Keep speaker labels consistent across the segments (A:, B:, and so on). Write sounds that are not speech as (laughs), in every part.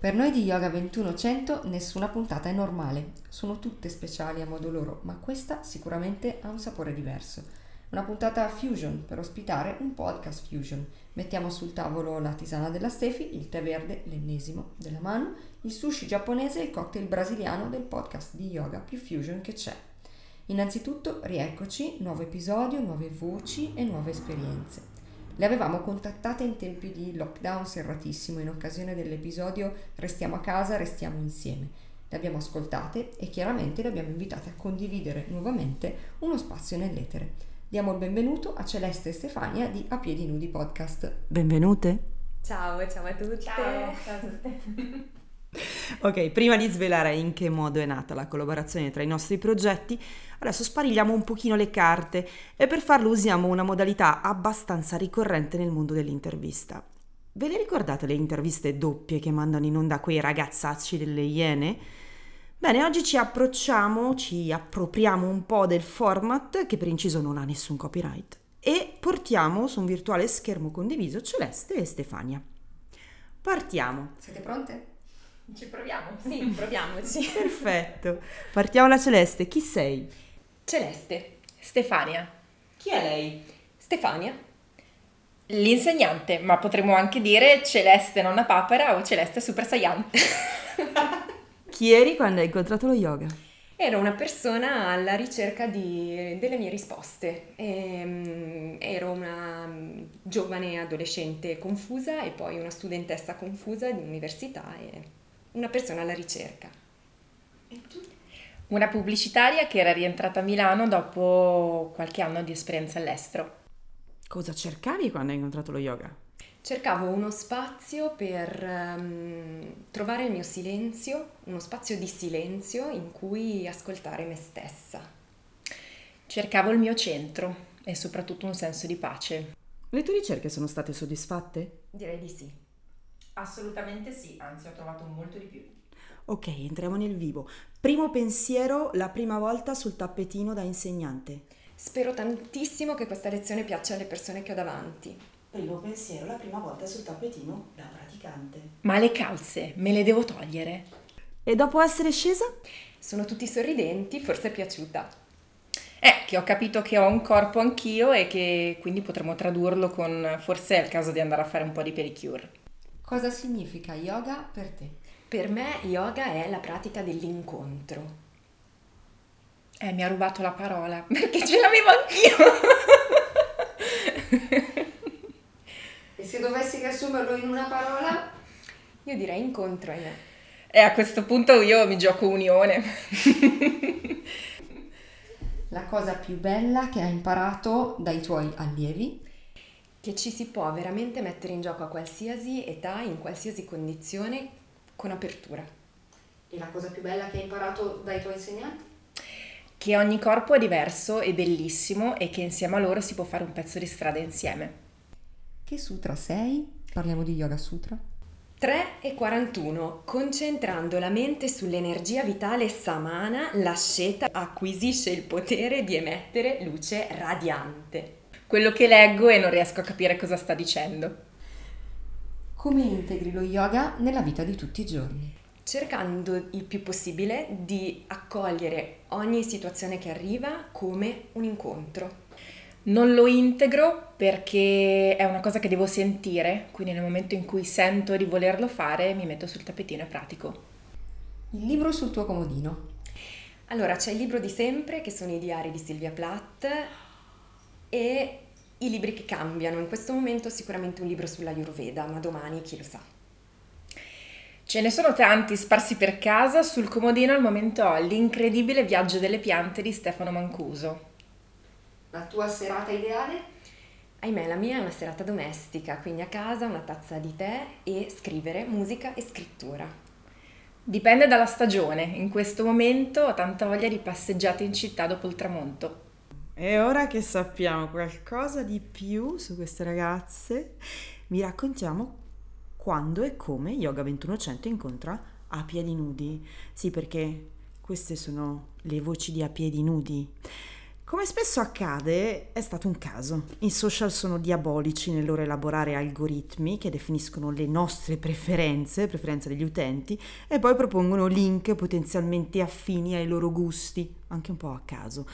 A: Per noi di Yoga 2100 nessuna puntata è normale, sono tutte speciali a modo loro, ma questa sicuramente ha un sapore diverso. Una puntata fusion per ospitare un podcast fusion. Mettiamo sul tavolo la tisana della Stefi, il tè verde, l'ennesimo della Manu, il sushi giapponese e il cocktail brasiliano del podcast di yoga più fusion che c'è. Innanzitutto, rieccoci, nuovo episodio, nuove voci e nuove esperienze. Le avevamo contattate in tempi di lockdown serratissimo in occasione dell'episodio Restiamo a casa, restiamo insieme. Le abbiamo ascoltate e chiaramente le abbiamo invitate a condividere nuovamente uno spazio nell'etere. Diamo il benvenuto a Celeste e Stefania di A Piedi Nudi Podcast.
B: Benvenute.
C: Ciao, ciao a tutte.
D: Ciao, ciao a tutte. (laughs)
B: Ok, prima di svelare in che modo è nata la collaborazione tra i nostri progetti, adesso sparigliamo un pochino le carte e per farlo usiamo una modalità abbastanza ricorrente nel mondo dell'intervista. Ve le ricordate le interviste doppie che mandano in onda quei ragazzacci delle Iene? Bene, oggi ci approcciamo, ci appropriamo un po' del format che per inciso non ha nessun copyright e portiamo su un virtuale schermo condiviso Celeste e Stefania. Partiamo.
A: Siete pronte?
D: Ci proviamo? (laughs)
C: Sì, proviamoci. (laughs)
B: Perfetto. Partiamo da Celeste. Chi sei?
C: Celeste, Stefania.
B: Chi è lei?
C: Stefania,
D: L'insegnante, ma potremmo anche dire Celeste nonna papera o Celeste super saiyan. (laughs)
B: Chi eri quando hai incontrato lo yoga?
C: ero una persona alla ricerca di- delle mie risposte. Ehm, ero una mm, giovane adolescente confusa e poi una studentessa confusa di università e una persona alla ricerca.
D: Una pubblicitaria che era rientrata a Milano dopo qualche anno di esperienza all'estero.
B: Cosa cercavi quando hai incontrato lo yoga?
C: Cercavo uno spazio per ehm, trovare il mio silenzio, uno spazio di silenzio in cui ascoltare me stessa.
D: Cercavo il mio centro e soprattutto un senso di pace.
B: Le tue ricerche sono state soddisfatte?
C: Direi di sì.
D: Assolutamente sì, anzi ho trovato molto di più.
B: Ok, entriamo nel vivo. Primo pensiero, la prima volta sul tappetino da insegnante.
C: Spero tantissimo che questa lezione piaccia alle persone che ho davanti.
B: Primo pensiero, la prima volta sul tappetino da praticante.
D: Ma le calze me le devo togliere?
B: E dopo essere scesa?
C: Sono tutti sorridenti, forse è piaciuta.
D: Eh, che ho capito che ho un corpo anch'io e che quindi potremmo tradurlo con forse è il caso di andare a fare un po' di pedicure.
A: Cosa significa yoga per te?
C: Per me yoga è la pratica dell'incontro.
D: Eh, mi ha rubato la parola (laughs) perché ce l'avevo anch'io.
A: E se dovessi riassumerlo in una parola?
C: Io direi incontro, ahimè.
D: E a questo punto io mi gioco unione.
A: La cosa più bella che hai imparato dai tuoi allievi?
C: Che ci si può veramente mettere in gioco a qualsiasi età, in qualsiasi condizione, con apertura.
A: E la cosa più bella che hai imparato dai tuoi insegnanti?
D: Che ogni corpo è diverso e bellissimo e che insieme a loro si può fare un pezzo di strada insieme.
A: Che sutra sei? Parliamo di Yoga Sutra.
C: 3 e 41. Concentrando la mente sull'energia vitale samana, l'asceta acquisisce il potere di emettere luce radiante.
D: Quello che leggo e non riesco a capire cosa sta dicendo.
A: Come integri lo yoga nella vita di tutti i giorni?
C: Cercando il più possibile di accogliere ogni situazione che arriva come un incontro.
D: Non lo integro perché è una cosa che devo sentire, quindi nel momento in cui sento di volerlo fare mi metto sul tappetino e pratico.
A: Il libro sul tuo comodino.
C: Allora, c'è il libro di sempre, che sono i diari di Silvia Plath, e i libri che cambiano. In questo momento sicuramente un libro sulla Ayurveda, ma domani chi lo sa.
D: Ce ne sono tanti sparsi per casa, sul comodino al momento ho l'incredibile viaggio delle piante di Stefano Mancuso.
A: La tua serata ideale?
C: Ahimè, la mia è una serata domestica, quindi a casa una tazza di tè e scrivere musica e scrittura.
D: Dipende dalla stagione, in questo momento ho tanta voglia di passeggiate in città dopo il tramonto.
B: E ora che sappiamo qualcosa di più su queste ragazze, vi raccontiamo quando e come Yoga 2100 incontra a piedi nudi. Sì, perché queste sono le voci di a piedi nudi. Come spesso accade, è stato un caso. I social sono diabolici nel loro elaborare algoritmi che definiscono le nostre preferenze, preferenze degli utenti, e poi propongono link potenzialmente affini ai loro gusti, anche un po' a caso.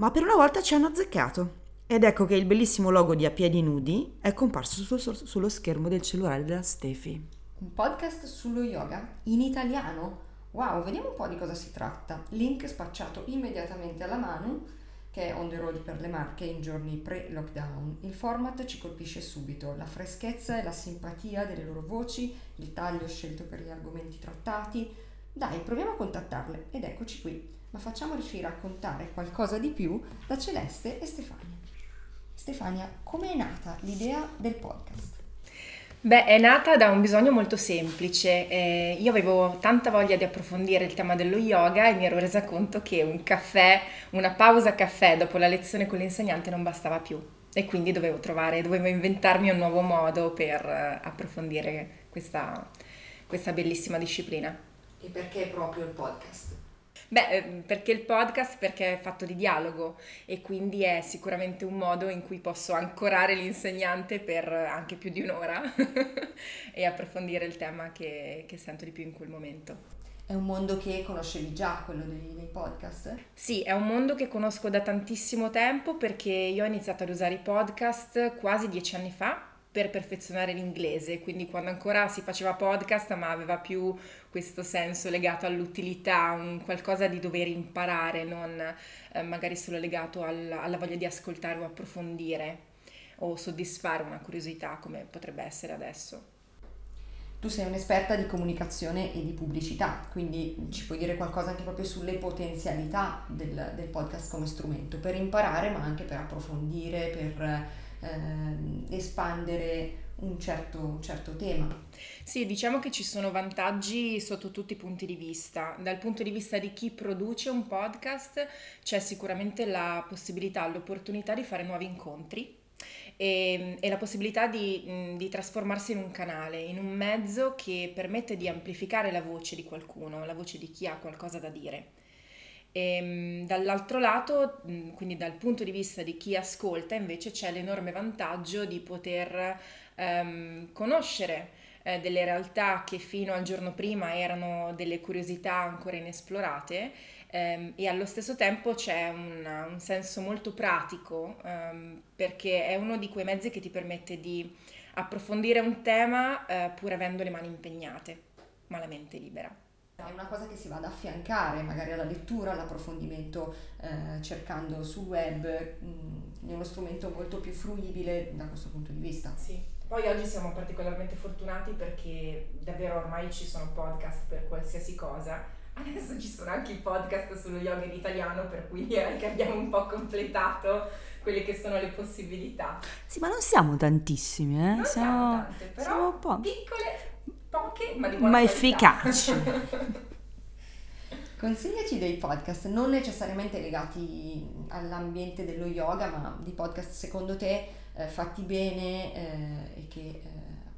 B: Ma per una volta ci hanno azzeccato. Ed ecco che il bellissimo logo di A Piedi Nudi è comparso sullo, sullo schermo del cellulare della Stefi.
A: Un podcast sullo yoga in italiano? Wow, vediamo un po' di cosa si tratta. Link spacciato immediatamente alla mano che è on the road per le marche in giorni pre-lockdown. Il format ci colpisce subito, la freschezza e la simpatia delle loro voci, il taglio scelto per gli argomenti trattati. Dai, proviamo a contattarle ed eccoci qui, ma facciamoci raccontare qualcosa di più da Celeste e Stefania. Stefania, come è nata l'idea del podcast?
D: Beh, è nata da un bisogno molto semplice. Eh, io avevo tanta voglia di approfondire il tema dello yoga e mi ero resa conto che un caffè, una pausa caffè dopo la lezione con l'insegnante non bastava più e quindi dovevo trovare, dovevo inventarmi un nuovo modo per eh, approfondire questa, questa bellissima disciplina.
A: E perché proprio il podcast?
D: Beh, ehm, perché il podcast? Perché è fatto di dialogo e quindi è sicuramente un modo in cui posso ancorare l'insegnante per anche più di un'ora (laughs) e approfondire il tema che, che sento di più in quel momento.
A: È un mondo che conoscevi già, quello dei, dei, podcast?
D: Sì, è un mondo che conosco da tantissimo tempo perché io ho iniziato ad usare i podcast quasi dieci anni fa per perfezionare l'inglese, quindi quando ancora si faceva podcast ma aveva più questo senso legato all'utilità, un qualcosa di dover imparare, non eh, magari solo legato al, alla voglia di ascoltare o approfondire o soddisfare una curiosità come potrebbe essere adesso.
A: Tu sei un'esperta di comunicazione e di pubblicità, quindi ci puoi dire qualcosa anche proprio sulle potenzialità del, del podcast come strumento, per imparare ma anche per approfondire, per eh, espandere un certo, un certo tema.
D: Sì, diciamo che ci sono vantaggi sotto tutti i punti di vista. Dal punto di vista di chi produce un podcast c'è sicuramente la possibilità, l'opportunità di fare nuovi incontri e, e la possibilità di, di, trasformarsi in un canale, in un mezzo che permette di amplificare la voce di qualcuno, la voce di chi ha qualcosa da dire. E, ehm, dall'altro lato, quindi dal punto di vista di chi ascolta, invece c'è l'enorme vantaggio di poter um, conoscere eh, delle realtà che fino al giorno prima erano delle curiosità ancora inesplorate ehm, e allo stesso tempo c'è un, un senso molto pratico ehm, perché è uno di quei mezzi che ti permette di approfondire un tema eh, pur avendo le mani impegnate, ma la mente libera.
A: È una cosa che si va ad affiancare magari alla lettura, all'approfondimento eh, cercando sul web, mh, mm, è uno strumento molto più fruibile da questo punto di vista.
D: Sì. Poi oggi siamo particolarmente fortunati perché davvero ormai ci sono podcast per qualsiasi cosa. Adesso ci sono anche i podcast sullo yoga in italiano, per cui (laughs) direi che abbiamo un po' completato quelle che sono le possibilità.
B: Sì, ma non siamo tantissimi, eh?
D: Non siamo, siamo tante, però siamo un po'. piccole poche ma di buona
B: ma efficaci. (laughs)
A: Consigliaci dei podcast non necessariamente legati all'ambiente dello yoga, ma di podcast secondo te eh, fatti bene eh, e che eh,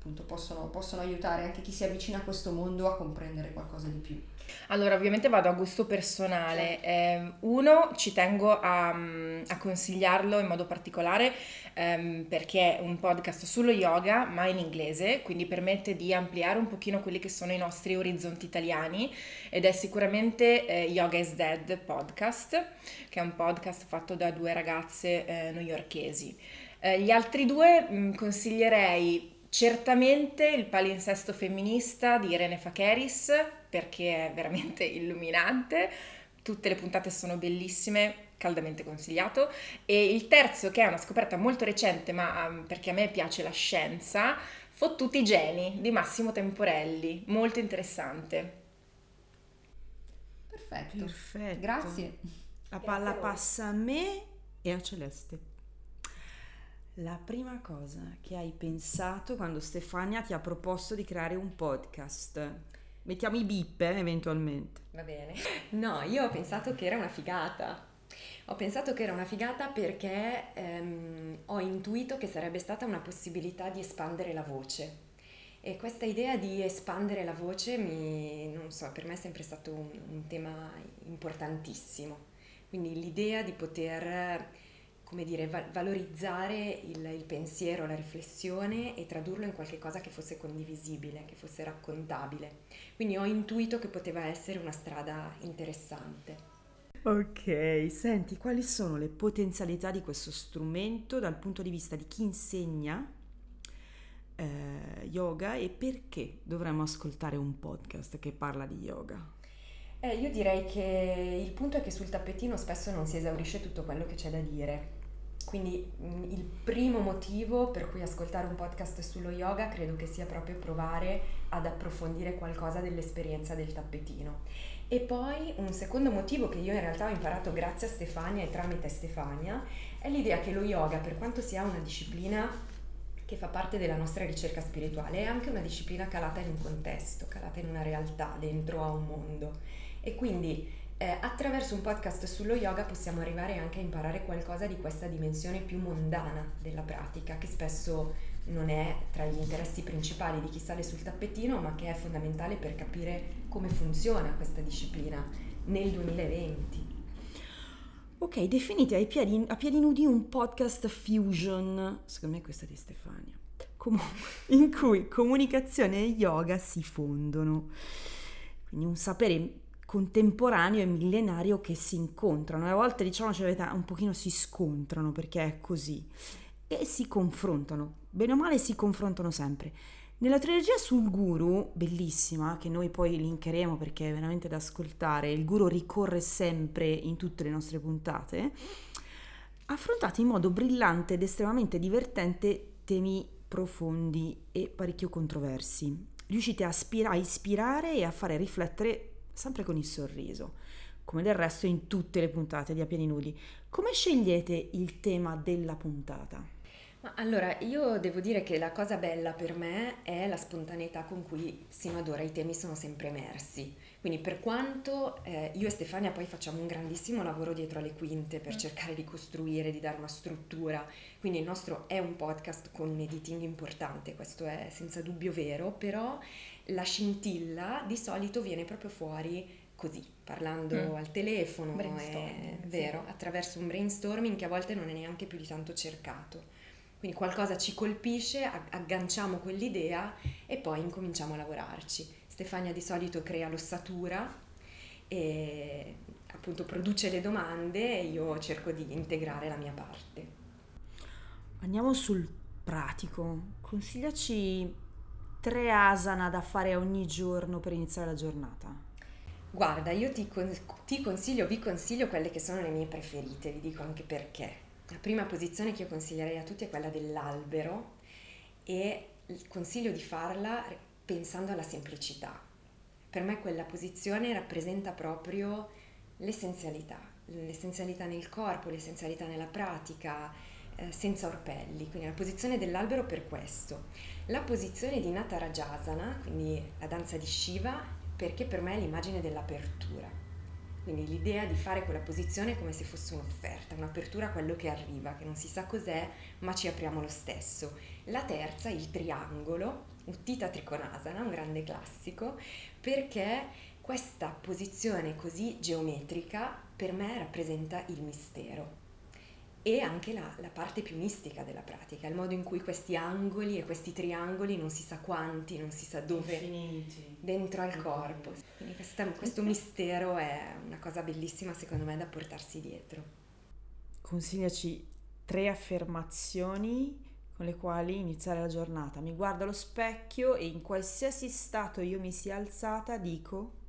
A: appunto possono, possono aiutare anche chi si avvicina a questo mondo a comprendere qualcosa di più.
D: Allora, ovviamente vado a gusto personale. Eh, uno, ci tengo a, a, consigliarlo in modo particolare ehm, perché è un podcast sullo yoga, ma in inglese, quindi permette di ampliare un pochino quelli che sono i nostri orizzonti italiani ed è sicuramente eh, Yoga is Dead podcast, che è un podcast fatto da due ragazze eh, newyorkesi. Eh, gli altri due mh, mm, consiglierei Certamente il palinsesto femminista di Irene Fakeris perché è veramente (laughs) illuminante, tutte le puntate sono bellissime, caldamente consigliato. E il terzo, che è una scoperta molto recente, ma um, perché a me piace la scienza, Fottuti i geni di Massimo Temporelli, molto interessante.
A: Perfetto. Perfetto. Grazie.
B: La palla Grazie passa a me e a Celeste. La prima cosa che hai pensato quando Stefania ti ha proposto di creare un podcast? Mettiamo i bip eh, eventualmente.
C: Va bene. No, io ho pensato che era una figata. Ho pensato che era una figata perché ehm, ho intuito che sarebbe stata una possibilità di espandere la voce. E questa idea di espandere la voce mi, non so, per me è sempre stato un, un tema importantissimo Quindi l'idea di poter, come dire, va- valorizzare il, il pensiero, la riflessione e tradurlo in qualcosa che fosse condivisibile, che fosse raccontabile. Quindi ho intuito che poteva essere una strada interessante.
B: Ok, senti, quali sono le potenzialità di questo strumento dal punto di vista di chi insegna eh, yoga e perché dovremmo ascoltare un podcast che parla di yoga?
C: Eh, io direi che il punto è che sul tappetino spesso non si esaurisce tutto quello che c'è da dire. Quindi mm, il primo motivo per cui ascoltare un podcast sullo yoga credo che sia proprio provare ad approfondire qualcosa dell'esperienza del tappetino. E poi un secondo motivo che io in realtà ho imparato grazie a Stefania e tramite Stefania è l'idea che lo yoga, per quanto sia una disciplina che fa parte della nostra ricerca spirituale, è anche una disciplina calata in un contesto, calata in una realtà, dentro a un mondo. E quindi eh, attraverso un podcast sullo yoga possiamo arrivare anche a imparare qualcosa di questa dimensione più mondana della pratica, che spesso non è tra gli interessi principali di chi sale sul tappetino, ma che è fondamentale per capire come funziona questa disciplina nel 2020.
B: Ok, definite ai piedi, a piedi nudi un podcast fusion, secondo me questa è di Stefania, in cui comunicazione e yoga si fondono. Quindi un sapere contemporaneo e millenario che si incontrano e a volte diciamo cioè, un pochino si scontrano perché è così e si confrontano, bene o male si confrontano sempre. Nella trilogia sul guru, bellissima, che noi poi linkeremo perché è veramente da ascoltare, il guru ricorre sempre in tutte le nostre puntate, affrontate in modo brillante ed estremamente divertente temi profondi e parecchio controversi. Riuscite a, ispirare e a fare riflettere sempre con il sorriso, come del resto in tutte le puntate di A Piedi Nudi. Come scegliete il tema della puntata?
C: Ma allora, io devo dire che la cosa bella per me è la spontaneità con cui sino ad ora i temi sono sempre emersi. Quindi per quanto eh, io e Stefania poi facciamo un grandissimo lavoro dietro alle quinte per mm. cercare di costruire, di dare una struttura, quindi il nostro è un podcast con un editing importante, questo è senza dubbio vero, però la scintilla di solito viene proprio fuori così, parlando mm. al telefono, è vero, sì. attraverso un brainstorming che a volte non è neanche più di tanto cercato. Quindi qualcosa ci colpisce, agganciamo quell'idea e poi incominciamo a lavorarci. Stefania di solito crea l'ossatura e appunto produce le domande e io cerco di integrare la mia parte.
B: Andiamo sul pratico. Consigliaci tre asana da fare ogni giorno per iniziare la giornata.
C: Guarda, io ti, ti consiglio, vi consiglio quelle che sono le mie preferite, vi dico anche perché. La prima posizione che io consiglierei a tutti è quella dell'albero e consiglio di farla pensando alla semplicità. Per me quella posizione rappresenta proprio l'essenzialità, l'essenzialità nel corpo, l'essenzialità nella pratica, senza orpelli. Quindi la posizione dell'albero per questo. La posizione di Natarajasana, quindi la danza di Shiva, perché per me è l'immagine dell'apertura quindi l'idea di fare quella posizione come se fosse un'offerta, un'apertura a quello che arriva, che non si sa cos'è, ma ci apriamo lo stesso. La terza, il triangolo, Uttita Trikonasana, un grande classico, perché questa posizione così geometrica per me rappresenta il mistero e anche la, la, parte più mistica della pratica, il modo in cui questi angoli e questi triangoli non si sa quanti, non si sa dove, Infiniti. dentro al corpo. Quindi questa, questo mistero è una cosa bellissima secondo me da portarsi dietro.
B: Consigliaci tre affermazioni con le quali iniziare la giornata. Mi guardo allo specchio e in qualsiasi stato io mi sia alzata dico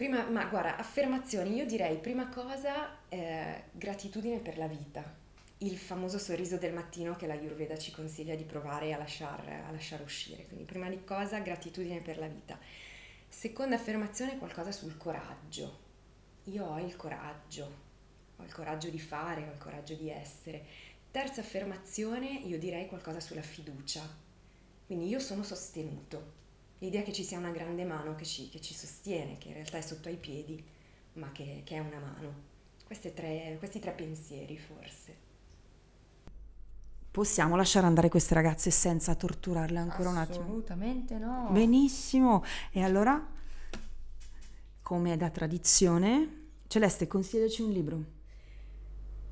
C: Prima, ma guarda, affermazioni, io direi prima cosa eh, gratitudine per la vita, il famoso sorriso del mattino che la Ayurveda ci consiglia di provare a lasciar, a lasciare uscire. Quindi prima di cosa gratitudine per la vita. Seconda affermazione qualcosa sul coraggio. Io ho il coraggio, ho il coraggio di fare, ho il coraggio di essere. Terza affermazione, io direi qualcosa sulla fiducia. Quindi io sono sostenuto, l'idea che ci sia una grande mano che ci, che ci, sostiene, che in realtà è sotto ai piedi, ma che, che è una mano. Tre, questi tre pensieri forse.
B: Possiamo lasciare andare queste ragazze senza torturarle ancora un attimo?
A: Assolutamente no.
B: Benissimo. E allora, come è da tradizione, Celeste, consigliaci un libro.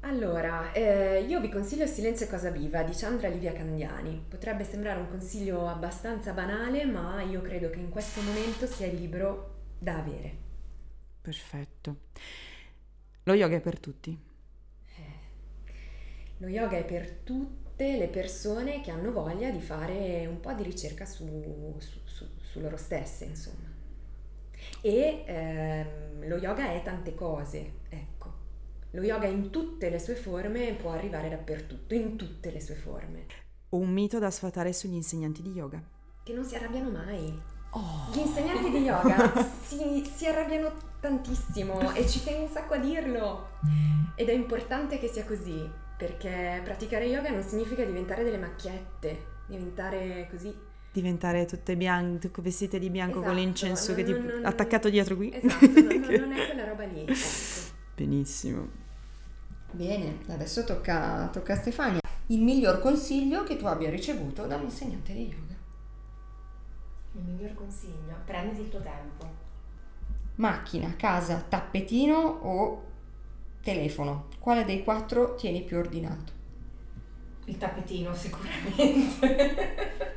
C: Allora, eh, io vi consiglio Silenzio e Cosa Viva di Chandra Livia Candiani. Potrebbe sembrare un consiglio abbastanza banale, ma io credo che in questo momento sia il libro da avere.
B: Perfetto. Lo yoga è per tutti.
C: Eh, lo yoga è per tutte le persone che hanno voglia di fare un po' di ricerca su, su, su, su loro stesse, insomma. E ehm, lo yoga è tante cose, ecco. Lo yoga in tutte le sue forme può arrivare dappertutto, in tutte le sue forme.
B: Un mito da sfatare sugli insegnanti di yoga.
C: Che non si arrabbiano mai.
B: Oh.
C: Gli insegnanti di yoga (laughs) si, si arrabbiano tantissimo e ci tengo un sacco a dirlo. Ed è importante che sia così, perché praticare yoga non significa diventare delle macchiette, diventare così
B: diventare tutte bianche, vestite di bianco
C: esatto,
B: con l'incenso
C: non,
B: che ti
C: non, non,
B: attaccato dietro qui.
C: Esatto, non, (laughs) non è quella roba lì. Ecco.
B: Benissimo.
A: Bene, adesso tocca, tocca a Stefania. Il miglior consiglio che tu abbia ricevuto da un insegnante di yoga.
C: Il miglior consiglio, prenditi il tuo tempo.
A: Macchina, casa, tappetino o telefono? Quale dei quattro tieni più ordinato?
D: Il tappetino sicuramente. (laughs)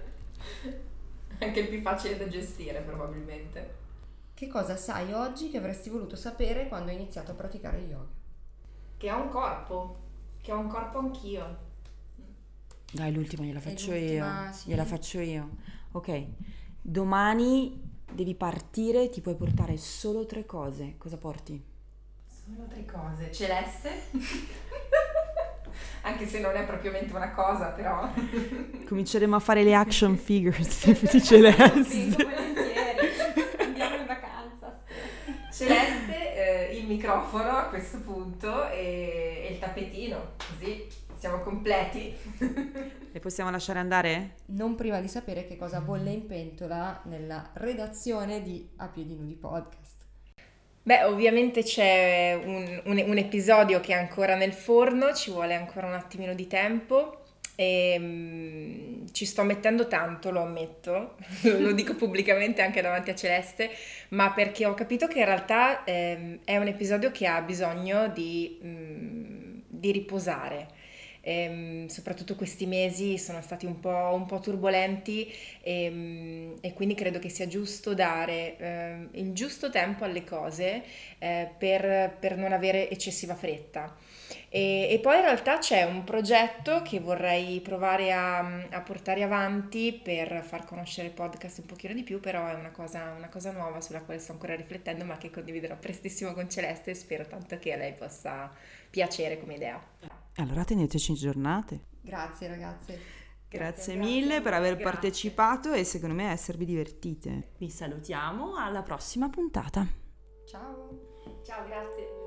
D: Anche il più facile da gestire probabilmente.
A: Che cosa sai oggi che avresti voluto sapere quando hai iniziato a praticare yoga?
D: Che ho un corpo, che ho un corpo anch'io.
B: Dai, l'ultima gliela faccio
A: l'ultima,
B: io.
A: sì.
B: Gliela faccio io. Ok. Domani devi partire, ti puoi portare solo tre cose. Cosa porti?
D: Sono tre cose. Celeste. (laughs) Anche se non è propriamente una cosa, però.
B: Cominceremo a fare le action figures (laughs) di Celeste.
C: Sì, volentieri. Andiamo in vacanza.
D: Celeste, eh, il microfono a questo punto e, e il tappetino, così siamo completi.
B: Le possiamo lasciare andare?
A: Non prima di sapere che cosa bolle in pentola nella redazione di A Piedi Nudi Podcast.
D: Beh, ovviamente c'è un, un- un episodio che è ancora nel forno, ci vuole ancora un attimino di tempo e mm, ci sto mettendo tanto, lo ammetto, (laughs) lo dico pubblicamente anche davanti a Celeste, ma perché ho capito che in realtà ehm, è un episodio che ha bisogno di, mm, di riposare. Ehm, soprattutto questi mesi sono stati un po', un po' turbolenti e, e quindi credo che sia giusto dare ehm, il giusto tempo alle cose eh, per, per non avere eccessiva fretta. E, e poi in realtà c'è un progetto che vorrei provare a, a portare avanti per far conoscere il podcast un pochino di più, però è una cosa, una cosa nuova sulla quale sto ancora riflettendo, ma che condividerò prestissimo con Celeste e spero tanto che a lei possa piacere come idea.
B: Allora teneteci aggiornate.
A: Grazie ragazze.
B: Grazie,
C: Grazie,
B: mille
C: grazie,
B: per aver
C: grazie.
B: partecipato e secondo me esservi divertite. Vi salutiamo alla prossima puntata.
A: Ciao.
C: Ciao, grazie.